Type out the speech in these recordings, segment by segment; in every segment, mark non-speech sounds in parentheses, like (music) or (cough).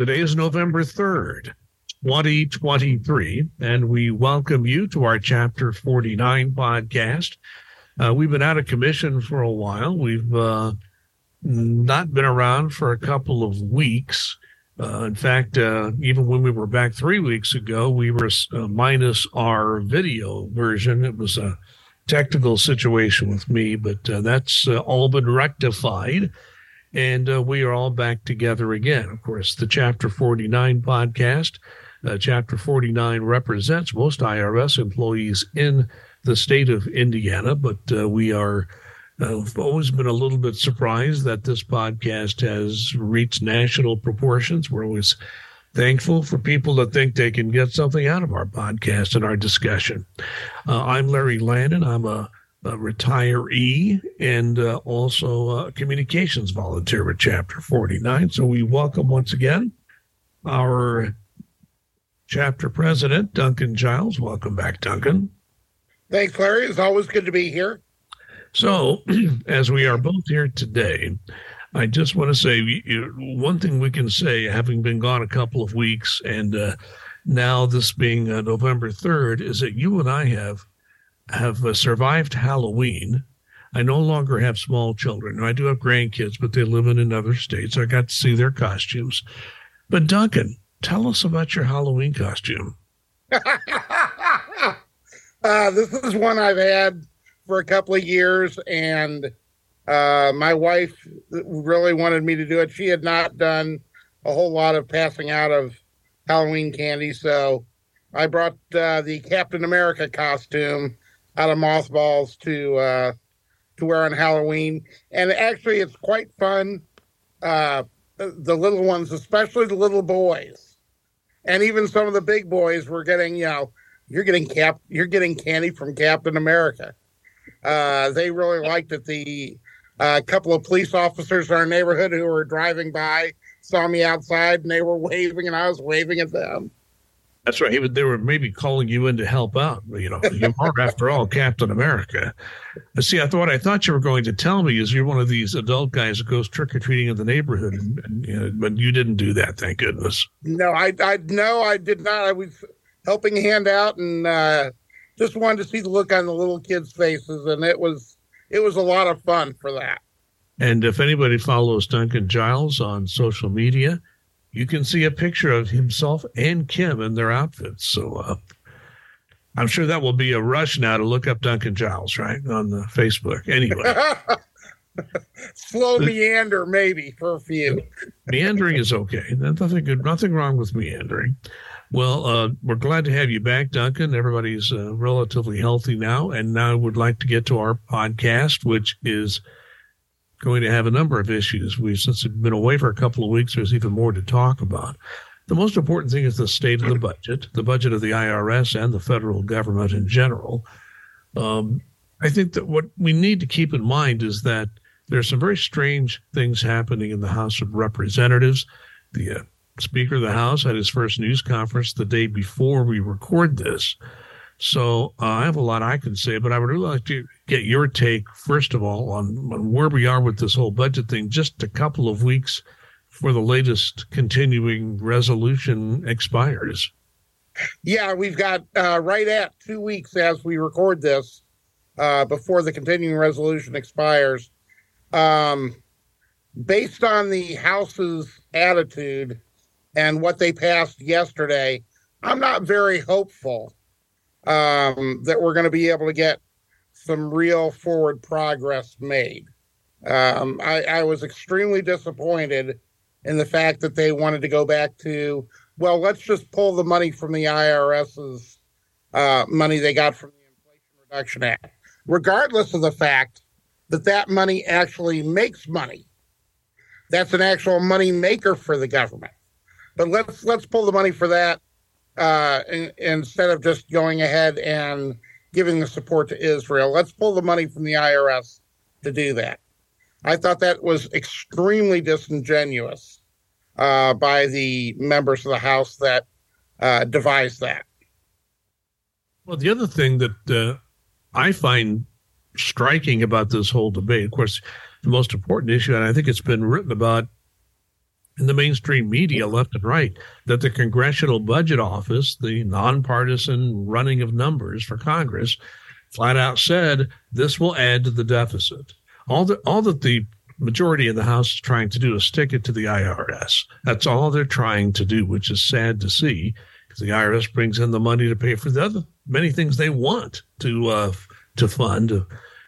Today is November 3rd, 2023, and we welcome you to our Chapter 49 podcast. Uh, we've been out of commission for a while. We've uh, not been around for a couple of weeks. Uh, in fact, uh, even when we were back three weeks ago, we were uh, minus our video version. It was a technical situation with me, but uh, that's all been rectified. And uh, we are all back together again. Of course, the Chapter 49 podcast. Chapter 49 represents most IRS employees in the state of Indiana, but we are I've always been a little bit surprised that this podcast has reached national proportions. We're always thankful for people that think they can get something out of our podcast and our discussion. Uh, I'm Larry Lannan. I'm a, a retiree and uh, also a communications volunteer with Chapter 49. So we welcome once again our chapter president, Duncan Giles. Welcome back, Duncan. Thanks, Larry. It's always good to be here. So, (clears throat) as we are both here today, I just want to say one thing we can say, having been gone a couple of weeks, and uh, now this being uh, November third, is that you and I have have uh, survived Halloween. I no longer have small children. I do have grandkids, but they live in another state, so I got to see their costumes. But Duncan, tell us about your Halloween costume. (laughs) uh, this is one I've had for a couple of years, and uh, my wife really wanted me to do it. She had not done a whole lot of passing out of Halloween candy, so I brought uh, the Captain America costume out of mothballs to uh, to wear on Halloween, and actually, it's quite fun. Uh, the little ones, especially the little boys, and even some of the big boys, were getting you know you're getting cap you're getting candy from Captain America. Uh, they really liked it. The uh, couple of police officers in our neighborhood who were driving by saw me outside and they were (laughs) waving and I was waving at them. That's right. They were maybe calling you in to help out. You know, you are, after all, Captain America. See, I thought I thought you were going to tell me is you're one of these adult guys that goes trick or treating in the neighborhood, and, and, you know, but you didn't do that. Thank goodness. No, I, I, no, I did not. I was helping hand out and uh, just wanted to see the look on the little kids' faces, and it was it was a lot of fun for that. And if anybody follows Duncan Giles on social media, you can see a picture of himself and Kim in their outfits. So uh, I'm sure that will be a rush now to look up Duncan Giles, right, on the Facebook. Anyway. (laughs) Slow meander, maybe for a few. meandering is okay. Nothing good. Nothing wrong with meandering. Well, uh, we're glad to have you back, Duncan. Everybody's uh, relatively healthy now. And now I would like to get to our podcast, which is going to have a number of issues. We, since we've been away for a couple of weeks, there's even more to talk about. The most important thing is the state of the budget, the budget of the IRS and the federal government in general. Um, I think that what we need to keep in mind is that there's some very strange things happening in the House of Representatives. The uh, Speaker of the House had his first news conference the day before we record this. So uh, I have a lot I can say, but I would really like to get your take, first of all, on, on where we are with this whole budget thing, just a couple of weeks before the latest continuing resolution expires. Yeah, we've got uh, right at two weeks as we record this uh, before the continuing resolution expires. Um, based on the House's attitude, and what they passed yesterday, I'm not very hopeful um, that we're going to be able to get some real forward progress made. Um, I, I, was extremely disappointed in the fact that they wanted to go back to, well, let's just pull the money from the IRS's uh, money they got from the Inflation Reduction Act, regardless of the fact that that money actually makes money. That's an actual money maker for the government. But let's let's pull the money for that uh, in, instead of just going ahead and giving the support to Israel. Let's pull the money from the IRS to do that. I thought that was extremely disingenuous uh, by the members of the House that uh, devised that. Well, the other thing that uh, I find striking about this whole debate, of course, the most important issue, and I think it's been written about in the mainstream media, left and right, that the Congressional Budget Office, the nonpartisan running of numbers for Congress, flat out said this will add to the deficit. All that all that the majority of the House is trying to do is stick it to the IRS. That's all they're trying to do, which is sad to see because the IRS brings in the money to pay for the other many things they want to uh, to fund.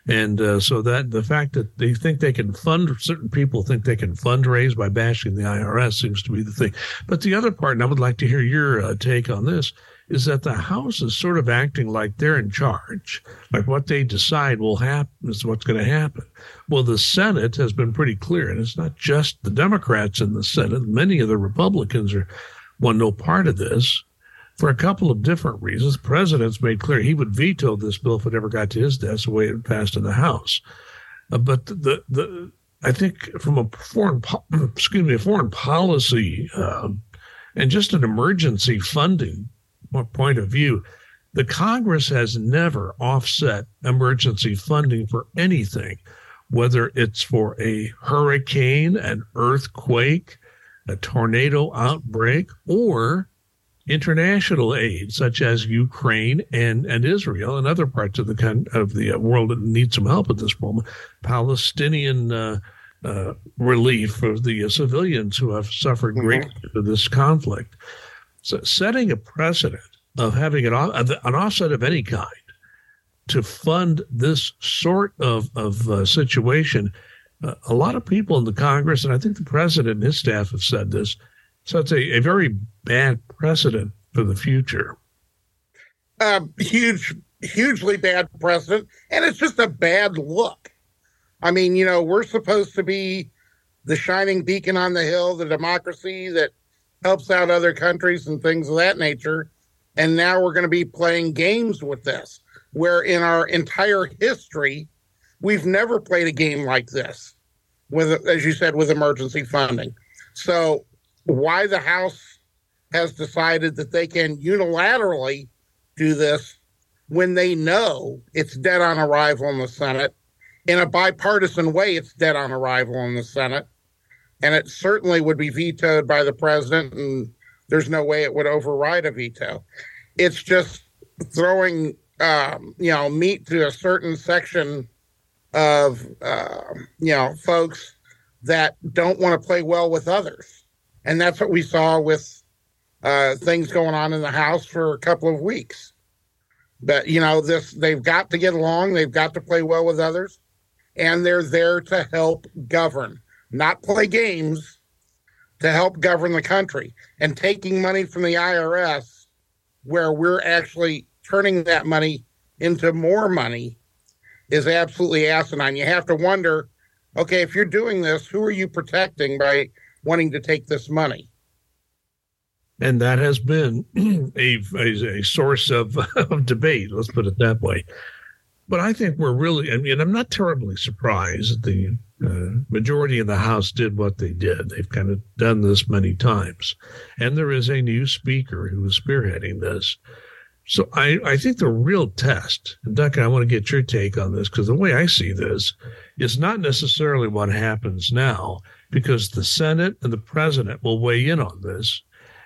And uh, so that the fact that they think they can fund certain people think they can fundraise by bashing the IRS seems to be the thing. But the other part, and I would like to hear your uh, take on this, is that the House is sort of acting like they're in charge, like what they decide will happen is what's going to happen. Well, the Senate has been pretty clear, and it's not just the Democrats in the Senate. Many of the Republicans are want no part of this for a couple of different reasons. The president's made clear he would veto this bill if it ever got to his desk the way it passed in the House. Uh, but the the I think from a foreign (clears throat) excuse me a foreign policy uh, and just an emergency funding point of view, the Congress has never offset emergency funding for anything, whether it's for a hurricane, an earthquake, a tornado outbreak, or international aid, such as Ukraine and, and Israel and other parts of the of the world that need some help at this moment. Palestinian uh, uh, relief for the civilians who have suffered mm-hmm. greatly mm-hmm. this conflict. So setting a precedent of having an, an offset of any kind to fund this sort of, of uh, situation, uh, a lot of people in the Congress, and I think the president and his staff have said this, so it's a, a very bad precedent for the future. Uh, huge, hugely bad precedent, and it's just a bad look. I mean, you know, we're supposed to be the shining beacon on the hill, the democracy that helps out other countries and things of that nature. And now we're going to be playing games with this, where in our entire history, we've never played a game like this with, as you said, with emergency funding. So, why the House has decided that they can unilaterally do this when they know it's dead on arrival in the Senate. In a bipartisan way, it's dead on arrival in the Senate. And it certainly would be vetoed by the president and there's no way it would override a veto. It's just throwing, um, you know, meat to a certain section of, uh, you know, folks that don't want to play well with others. And that's what we saw with uh, things going on in the House for a couple of weeks. But, you know, this they've got to get along, they've got to play well with others, and they're there to help govern, not play games to help govern the country and taking money from the IRS where we're actually turning that money into more money is absolutely asinine. You have to wonder okay, if you're doing this, who are you protecting by wanting to take this money? And that has been (clears throat) a, a, a source of, (laughs) of debate, let's put it that way. But I think we're really, I mean, I'm not terribly surprised that the uh, majority of the House did what they did. They've kind of done this many times. And there is a new speaker who is spearheading this. So I, I think the real test, and Duncan, I want to get your take on this because the way I see this is not necessarily what happens now, because the Senate and the president will weigh in on this,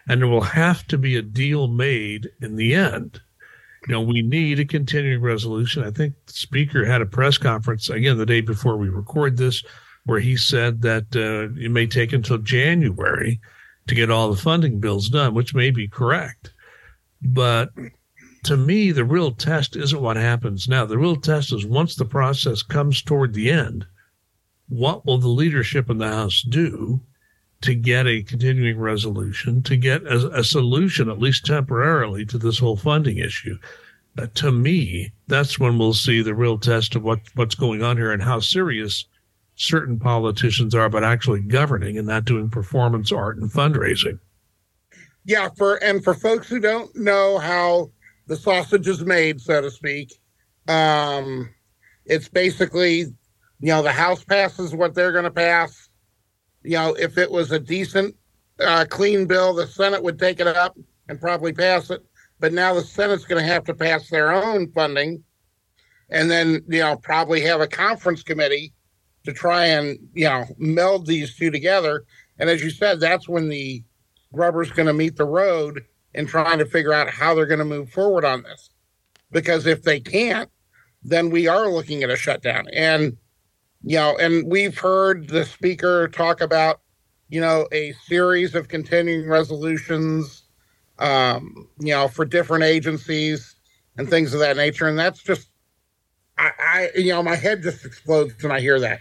and there will have to be a deal made in the end you know, we need a continuing resolution. I think the speaker had a press conference again the day before we record this, where he said that uh, it may take until January to get all the funding bills done, which may be correct. But to me, the real test isn't what happens now. The real test is once the process comes toward the end, what will the leadership in the House do to get a continuing resolution, to get a, a solution, at least temporarily, to this whole funding issue. Uh, to me, that's when we'll see the real test of what, what's going on here and how serious certain politicians are about actually governing and not doing performance art and fundraising. Yeah, for and for folks who don't know how the sausage is made, so to speak, um, it's basically, you know, the House passes what they're going to pass you know, if it was a decent, uh, clean bill, the Senate would take it up and probably pass it. But now the Senate's going to have to pass their own funding and then, you know, probably have a conference committee to try and, you know, meld these two together. And as you said, that's when the rubber's going to meet the road in trying to figure out how they're going to move forward on this. Because if they can't, then we are looking at a shutdown. And, you know, and we've heard the speaker talk about, you know, a series of continuing resolutions, um, you know, for different agencies and things of that nature. And that's just, I, I you know, my head just explodes when I hear that.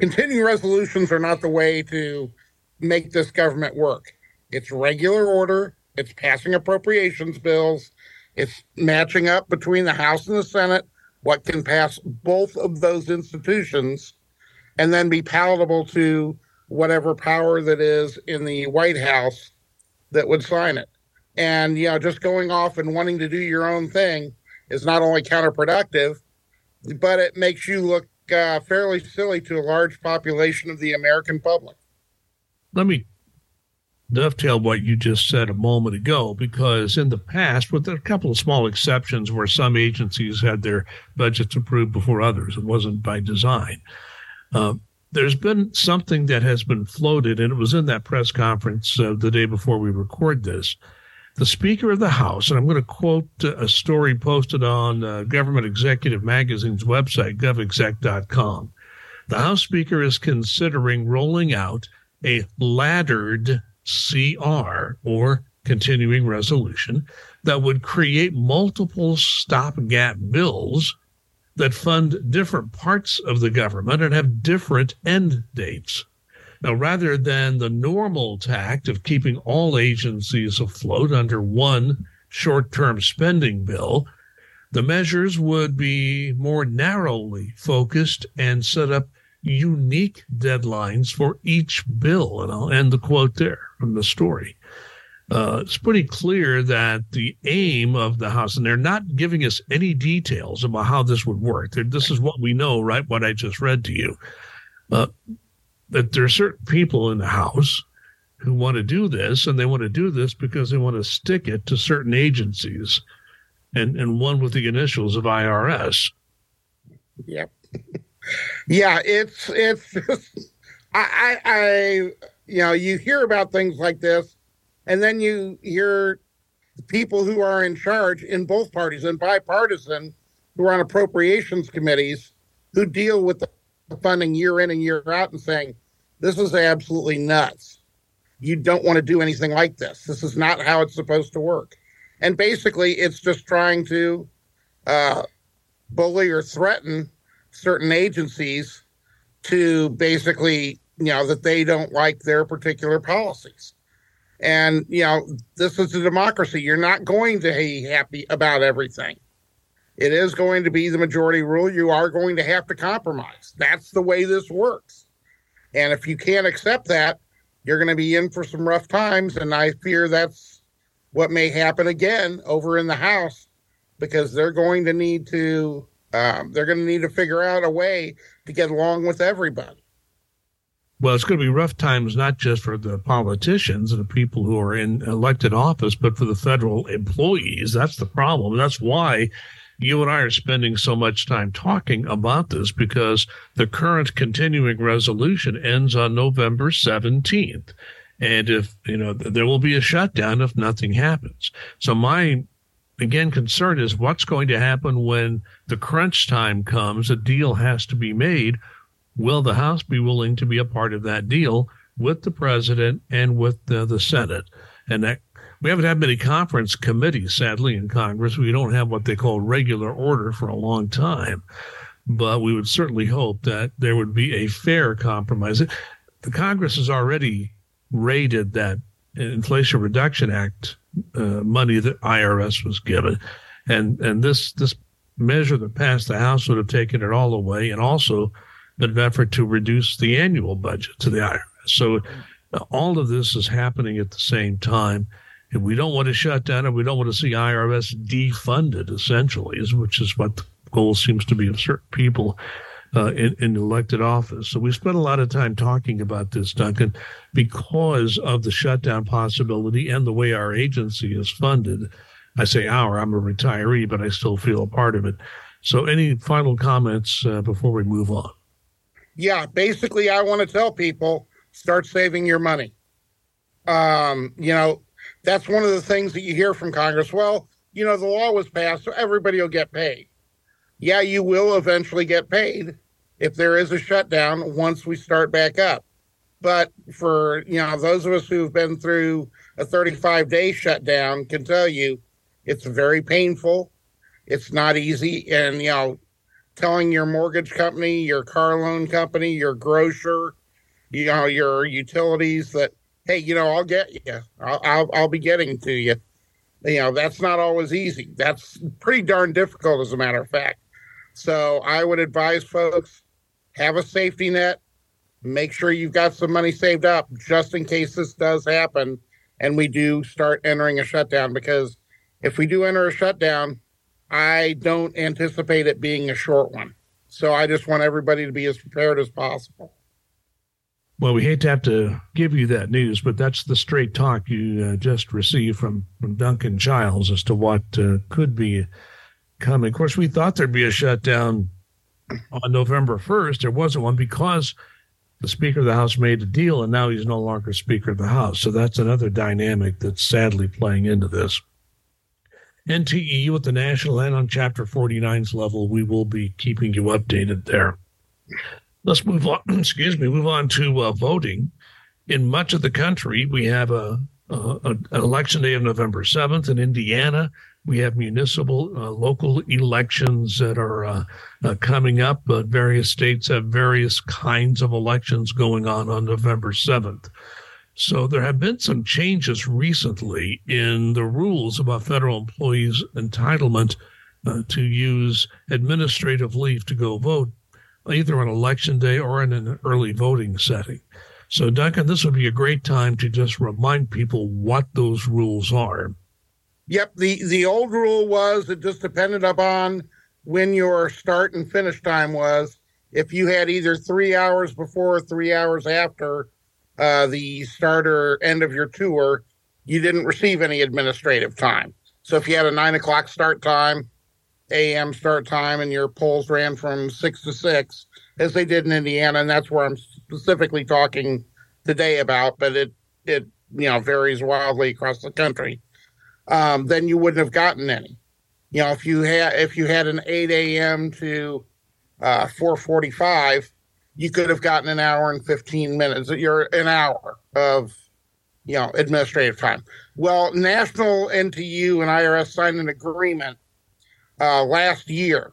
Continuing resolutions are not the way to make this government work. It's regular order. It's passing appropriations bills. It's matching up between the House and the Senate what can pass both of those institutions and then be palatable to whatever power that is in the White House that would sign it. And, you know, just going off and wanting to do your own thing is not only counterproductive, but it makes you look uh, fairly silly to a large population of the American public. Let me dovetail what you just said a moment ago, because in the past, with a couple of small exceptions where some agencies had their budgets approved before others, it wasn't by design. Uh, there's been something that has been floated, and it was in that press conference uh, the day before we record this. The Speaker of the House, and I'm going to quote a story posted on uh, Government Executive Magazine's website, govexec.com. The House Speaker is considering rolling out a laddered CR or continuing resolution that would create multiple stopgap bills that fund different parts of the government and have different end dates. Now, rather than the normal tact of keeping all agencies afloat under one short term spending bill, the measures would be more narrowly focused and set up unique deadlines for each bill. And I'll end the quote there from the story. Uh, it's pretty clear that the aim of the House, and they're not giving us any details about how this would work. They're, this is what we know, right? What I just read to you. Uh, that there are certain people in the House who want to do this, and they want to do this because they want to stick it to certain agencies, and and one with the initials of IRS. Yep. (laughs) yeah, it's it's just, (laughs) I, I I you know you hear about things like this, and then you hear people who are in charge in both parties and bipartisan who are on appropriations committees who deal with the funding year in and year out and saying this is absolutely nuts. You don't want to do anything like this. This is not how it's supposed to work. And basically, it's just trying to uh, bully or threaten certain agencies to basically, you know, that they don't like their particular policies. And, you know, this is a democracy. You're not going to be happy about everything. It is going to be the majority rule. You are going to have to compromise. That's the way this works. And if you can't accept that, you're going to be in for some rough times. And I fear that's what may happen again over in the House because they're going to need to um, they're going to need to figure out a way to get along with everybody. Well, it's going to be rough times, not just for the politicians and the people who are in elected office, but for the federal employees. That's the problem. That's why you and I are spending so much time talking about this because the current continuing resolution ends on November 17th. And if, you know, there will be a shutdown if nothing happens. So my again, concern is what's going to happen when the crunch time comes. A deal has to be made. Will the House be willing to be a part of that deal with the president and with the, the Senate? And that we haven't had many conference committees, sadly, in Congress. We don't have what they call regular order for a long time. But we would certainly hope that there would be a fair compromise. The Congress has already raided that Inflation Reduction Act uh, money that IRS was given, and and this this measure that passed the House would have taken it all away, and also an effort to reduce the annual budget to the IRS. So uh, all of this is happening at the same time. And we don't want to shut down and we don't want to see IRS defunded, essentially, which is what the goal seems to be of certain people uh, in, in, elected office. So we spent a lot of time talking about this, Duncan, because of the shutdown possibility and the way our agency is funded. I say our, I'm a retiree, but I still feel a part of it. So, any final comments uh, before we move on? Yeah, basically, I want to tell people start saving your money. Um, you know, that's one of the things that you hear from Congress. Well, you know, the law was passed, so everybody will get paid. Yeah, you will eventually get paid if there is a shutdown once we start back up. But for, you know, those of us who've been through a 35 day shutdown can tell you it's very painful. It's not easy. And, you know, telling your mortgage company, your car loan company, your grocer, you know, your utilities that, hey, you know, I'll get you. I'll, I'll, I'll be getting to you. You know, that's not always easy. That's pretty darn difficult, as a matter of fact. So I would advise folks have a safety net. Make sure you've got some money saved up just in case this does happen and we do start entering a shutdown. Because if we do enter a shutdown, I don't anticipate it being a short one. So I just want everybody to be as prepared as possible. Well, we hate to have to give you that news, but that's the straight talk you uh, just received from, from Duncan Giles as to what uh, could be coming. Of course, we thought there'd be a shutdown on November 1st. There wasn't one because the Speaker of the House made a deal and now he's no longer Speaker of the House. So that's another dynamic that's sadly playing into this. NTEU with the national and on Chapter 49's level, we will be keeping you updated there. Let's move on. (clears throat) Excuse me. Move on to uh, voting. In much of the country, we have a, a, an election day of November seventh. In Indiana, we have municipal, uh, local elections that are uh, uh coming up. But various states have various kinds of elections going on on November seventh. So there have been some changes recently in the rules about federal employees' entitlement uh, to use administrative leave to go vote either on election day or in an early voting setting. So, Duncan, this would be a great time to just remind people what those rules are. Yep. The, the old rule was it just depended upon when your start and finish time was. If you had either three hours before or three hours after uh, the starter end of your tour, you didn't receive any administrative time. So if you had a nine o'clock start time, a.m. start time and your polls ran from six to six, as they did in Indiana, and that's where I'm specifically talking today about. But it it you know varies wildly across the country. Um, then you wouldn't have gotten any. You know, if you had if you had an eight a.m. to uh, four forty five, you could have gotten an hour and fifteen minutes. You're an hour of you know administrative time. Well, National NTEU and IRS signed an agreement uh, last year,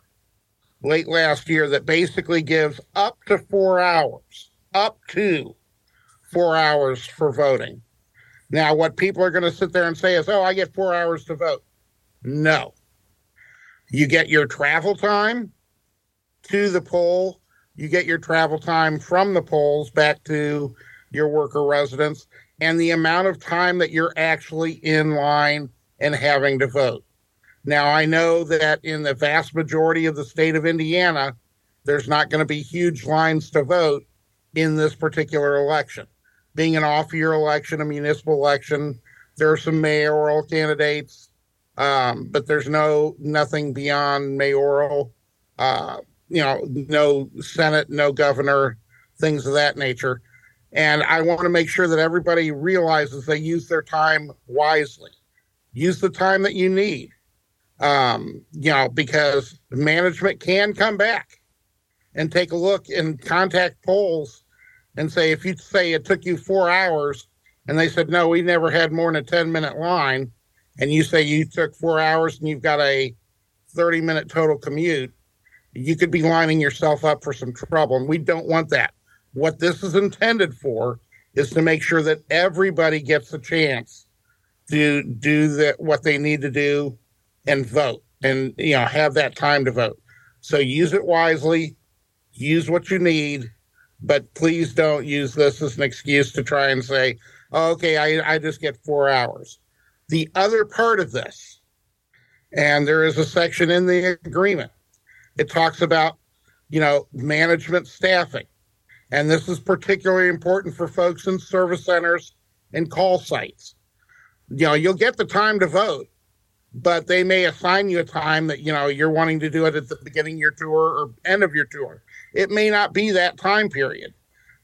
late last year, that basically gives up to four hours, up to four hours for voting. Now, what people are going to sit there and say is, oh, I get four hours to vote. No. You get your travel time to the poll, you get your travel time from the polls back to your worker residence, and the amount of time that you're actually in line and having to vote. Now, I know that in the vast majority of the state of Indiana, there's not going to be huge lines to vote in this particular election. Being an off year election, a municipal election, there are some mayoral candidates, um, but there's no nothing beyond mayoral, uh, you know, no Senate, no governor, things of that nature. And I want to make sure that everybody realizes they use their time wisely. Use the time that you need um, you know, because management can come back and take a look and contact polls and say, if you say it took you four hours and they said, no, we never had more than a 10 minute line, and you say you took four hours and you've got a 30 minute total commute, you could be lining yourself up for some trouble. And we don't want that. What this is intended for is to make sure that everybody gets a chance to do the, what they need to do and vote and you know have that time to vote so use it wisely use what you need but please don't use this as an excuse to try and say oh, okay I, I just get four hours the other part of this and there is a section in the agreement it talks about you know management staffing and this is particularly important for folks in service centers and call sites you know you'll get the time to vote but they may assign you a time that you know you're wanting to do it at the beginning of your tour or end of your tour. It may not be that time period,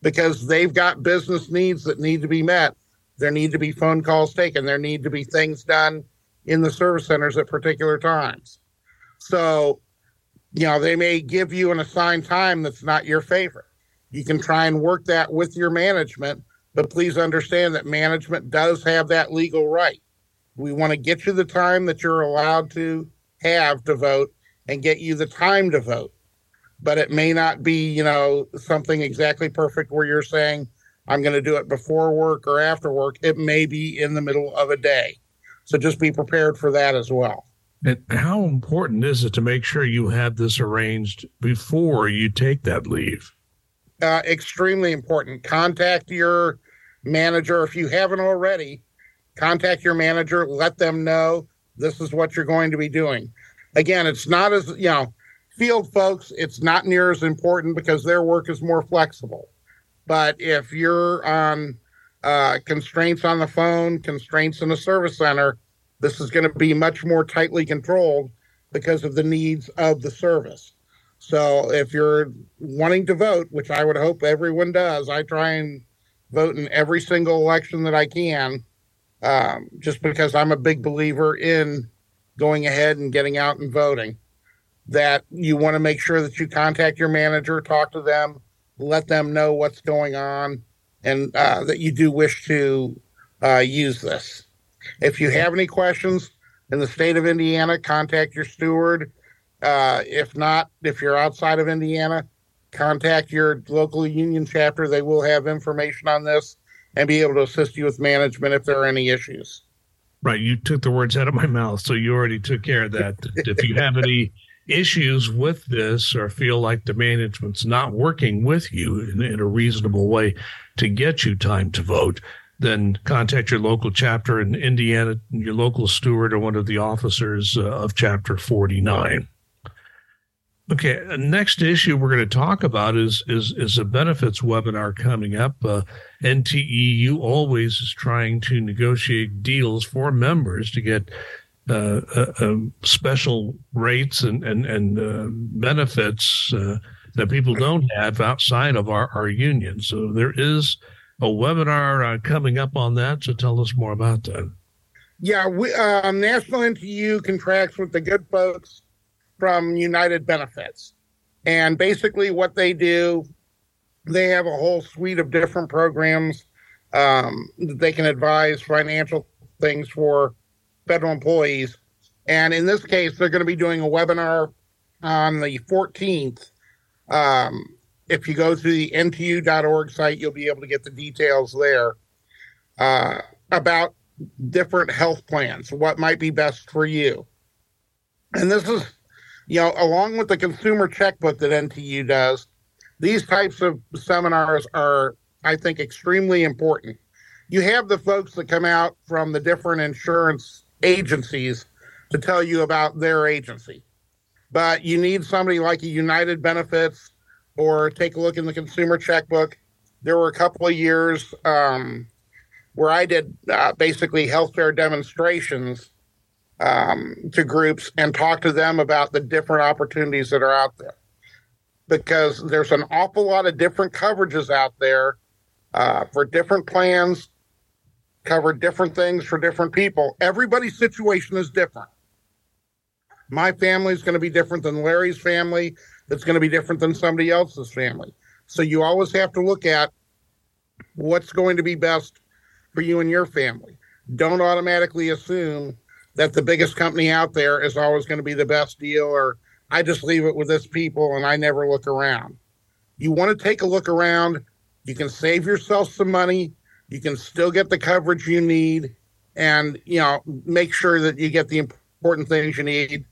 because they've got business needs that need to be met. There need to be phone calls taken. There need to be things done in the service centers at particular times. So, you know, they may give you an assigned time that's not your favorite. You can try and work that with your management, but please understand that management does have that legal right. We want to get you the time that you're allowed to have to vote and get you the time to vote. But it may not be, you know, something exactly perfect where you're saying, I'm going to do it before work or after work. It may be in the middle of a day. So just be prepared for that as well. And how important is it to make sure you have this arranged before you take that leave? Uh, extremely important. Contact your manager if you haven't already. Contact your manager. Let them know this is what you're going to be doing. Again, it's not as you know, field folks. It's not near as important because their work is more flexible. But if you're on uh, constraints on the phone, constraints in the service center, this is going to be much more tightly controlled because of the needs of the service. So if you're wanting to vote, which I would hope everyone does, I try and vote in every single election that I can, um, just because I'm a big believer in going ahead and getting out and voting. That you want to make sure that you contact your manager, talk to them, let them know what's going on, and uh, that you do wish to uh, use this. If you have any questions in the state of Indiana, contact your steward. Uh, if not, if you're outside of Indiana, contact your local union chapter. They will have information on this and be able to assist you with management if there are any issues. Right. You took the words out of my mouth. So you already took care of that. if you have any issues with this or feel like the management's not working with you in, in, a reasonable way to get you time to vote, then contact your local chapter in Indiana, your local steward, or one of the officers uh, of Chapter 49. Okay, next issue we're going to talk about is is is a benefits webinar coming up. Uh, NTEU always is trying to negotiate deals for members to get uh, uh, um, special rates and and and uh, benefits uh, that people don't have outside of our our union. So there is a webinar uh, coming up on that. So tell us more about that. Yeah, we, um, National NTEU contracts with the good folks from United Benefits, and basically what they do, they have a whole suite of different programs um, that they can advise financial things for federal employees. And in this case, they're going to be doing a webinar on the 14th. Um, if you go to the nteu.org site, you'll be able to get the details there uh, about different health plans, what might be best for you. And this is, you know, along with the consumer checkbook that NTEU does, these types of seminars are, I think, extremely important. You have the folks that come out from the different insurance agencies to tell you about their agency. But you need somebody like a United Benefits or take a look in the consumer checkbook. There were a couple of years um, where I did uh, basically healthcare demonstrations um, to groups and talk to them about the different opportunities that are out there. Because there's an awful lot of different coverages out there uh, for different plans, cover different things for different people. Everybody's situation is different. My family is going to be different than Larry's family. That's going to be different than somebody else's family. So you always have to look at what's going to be best for you and your family. Don't automatically assume that the biggest company out there is always going to be the best deal or I just leave it with this people and I never look around. You want to take a look around. You can save yourself some money you can still get the coverage you need and you know make sure that you get the important things you need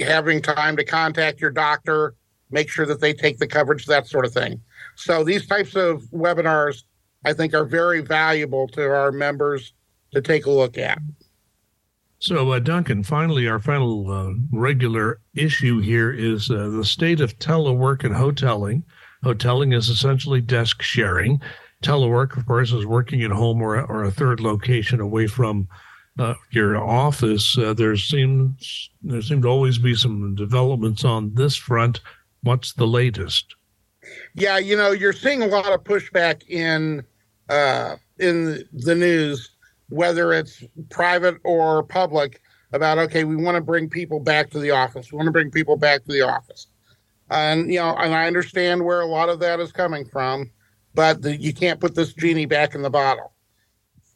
having time to contact your doctor make sure that they take the coverage that sort of thing so these types of webinars i think are very valuable to our members to take a look at so uh, duncan finally our final uh, regular issue here is uh, the state of telework and hoteling hoteling is essentially desk sharing telework, of course, is working at home or, or a third location away from uh, your office. Uh, there seems there seem to always be some developments on this front. What's the latest? Yeah, you know, you're seeing a lot of pushback in uh, in the news, whether it's private or public, about okay, we want to bring people back to the office. We want to bring people back to the office, and you know, and I understand where a lot of that is coming from, but the, you can't put this genie back in the bottle.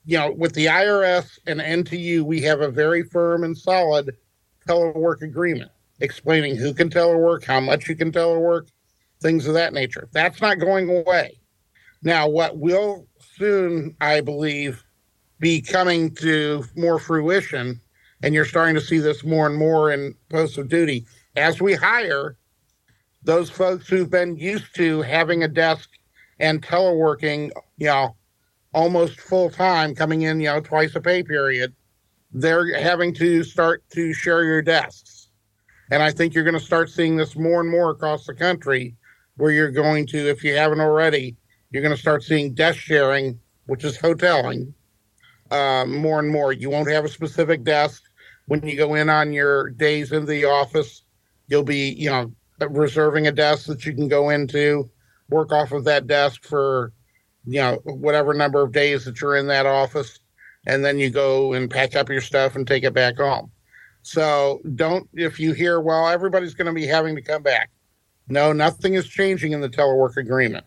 You know, with the IRS and NTEU, we have a very firm and solid telework agreement explaining who can telework, how much you can telework, things of that nature. That's not going away. Now, what will soon, I believe, be coming to more fruition, and you're starting to see this more and more in posts of duty, as we hire those folks who've been used to having a desk and teleworking, you know, almost full time, coming in, you know, twice a pay period, they're having to start to share your desks. And I think you're going to start seeing this more and more across the country where you're going to, if you haven't already, you're going to start seeing desk sharing, which is hoteling, uh, more and more. You won't have a specific desk when you go in on your days in the office. You'll be, you know, reserving a desk that you can go into, work off of that desk for, you know, whatever number of days that you're in that office, and then you go and pack up your stuff and take it back home. So don't, if you hear, well, everybody's going to be having to come back no, nothing is changing in the telework agreement.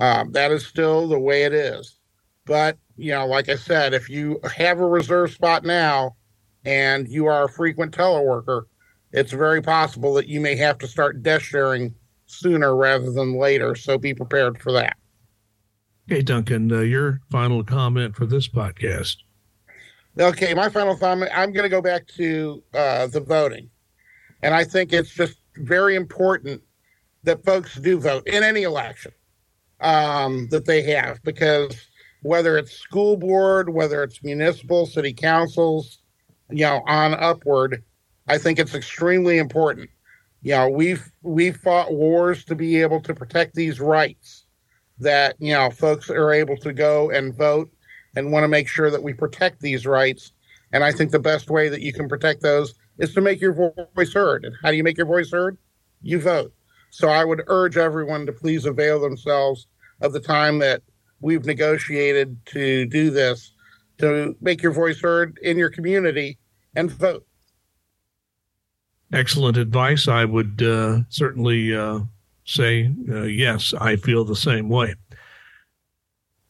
Um, that is still the way it is. But, you know, like I said, if you have a reserve spot now and you are a frequent teleworker, it's very possible that you may have to start desk sharing sooner rather than later. So be prepared for that. Okay, Duncan, uh, your final comment for this podcast. Okay, my final thought. I'm going to go back to uh, the voting. And I think it's just very important that folks do vote in any election um, that they have, because whether it's school board, whether it's municipal, city councils, you know, on upward, I think it's extremely important. You know, we've we've fought wars to be able to protect these rights that you know folks are able to go and vote and want to make sure that we protect these rights. And I think the best way that you can protect those is to make your voice heard. And how do you make your voice heard? You vote. So I would urge everyone to please avail themselves of the time that we've negotiated to do this to make your voice heard in your community and vote. Excellent advice. I would uh, certainly uh, say uh, yes, I feel the same way.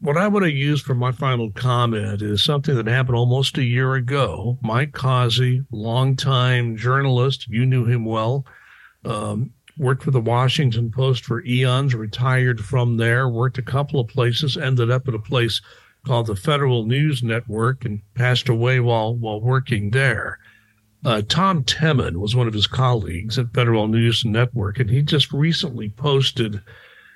What I want to use for my final comment is something that happened almost a year ago. Mike Causey, longtime journalist, you knew him well, um, worked for the Washington Post for eons, retired from there, worked a couple of places, ended up at a place called the Federal News Network and passed away while while working there. Uh, Tom Temin was one of his colleagues at Federal News Network, and he just recently posted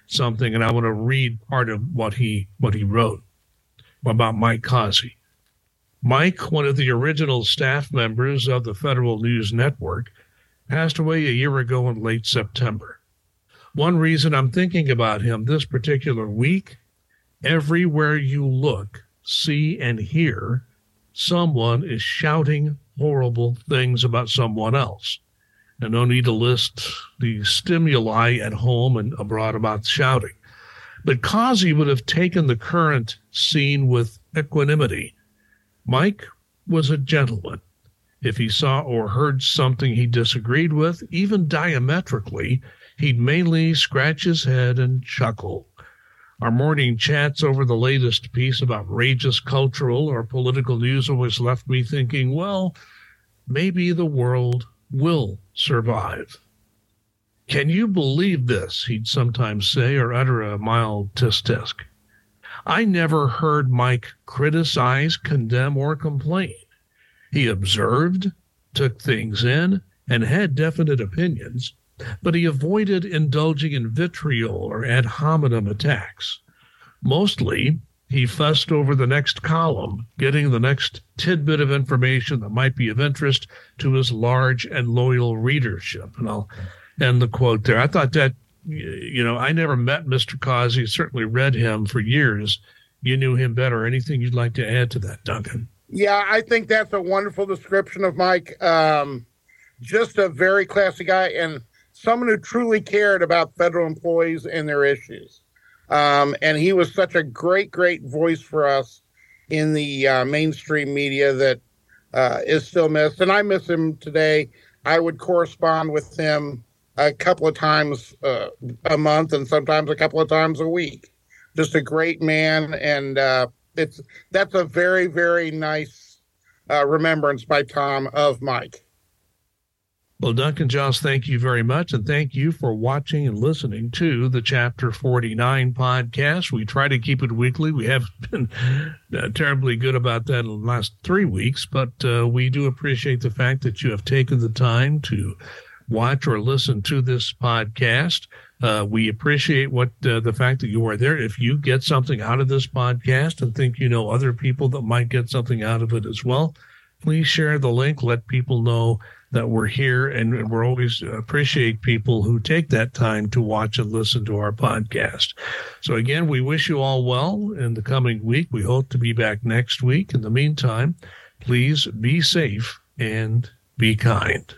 something, and I want to read part of what he what he wrote about Mike Causey. Mike, one of the original staff members of the Federal News Network, passed away a year ago in late September. One reason I'm thinking about him this particular week everywhere you look, see, and hear, someone is shouting horrible things about someone else. And no need to list the stimuli at home and abroad about shouting. But Causey would have taken the current scene with equanimity. Mike was a gentleman. If he saw or heard something he disagreed with, even diametrically, he'd mainly scratch his head and chuckle. Our morning chats over the latest piece of outrageous cultural or political news always left me thinking, well, maybe the world will survive. Can you believe this? He'd sometimes say or utter a mild tisk I never heard Mike criticize, condemn, or complain. He observed, took things in, and had definite opinions, but he avoided indulging in vitriol or ad hominem attacks. Mostly, he fussed over the next column, getting the next tidbit of information that might be of interest to his large and loyal readership. And I'll end the quote there. I thought that, you know, I never met Mr. Causey, certainly read him for years. You knew him better. Anything you'd like to add to that, Duncan? Yeah, I think that's a wonderful description of Mike. Um, just a very classy guy and someone who truly cared about federal employees and their issues. Um, and he was such a great, great voice for us in the uh, mainstream media that uh, is still missed. And I miss him today. I would correspond with him a couple of times uh, a month and sometimes a couple of times a week. Just a great man, and uh, it's that's a very very nice uh, remembrance by Tom of Mike. Well, Duncan Giles, thank you very much. And thank you for watching and listening to the Chapter 49 podcast. We try to keep it weekly. We have (laughs) been uh, terribly good about that in the last three weeks, but uh, we do appreciate the fact that you have taken the time to watch or listen to this podcast. Uh, we appreciate what uh, the fact that you are there. If you get something out of this podcast and think you know other people that might get something out of it as well, please share the link. Let people know that we're here, and we're always appreciate people who take that time to watch and listen to our podcast. So again, we wish you all well in the coming week. We hope to be back next week. In the meantime, please be safe and be kind.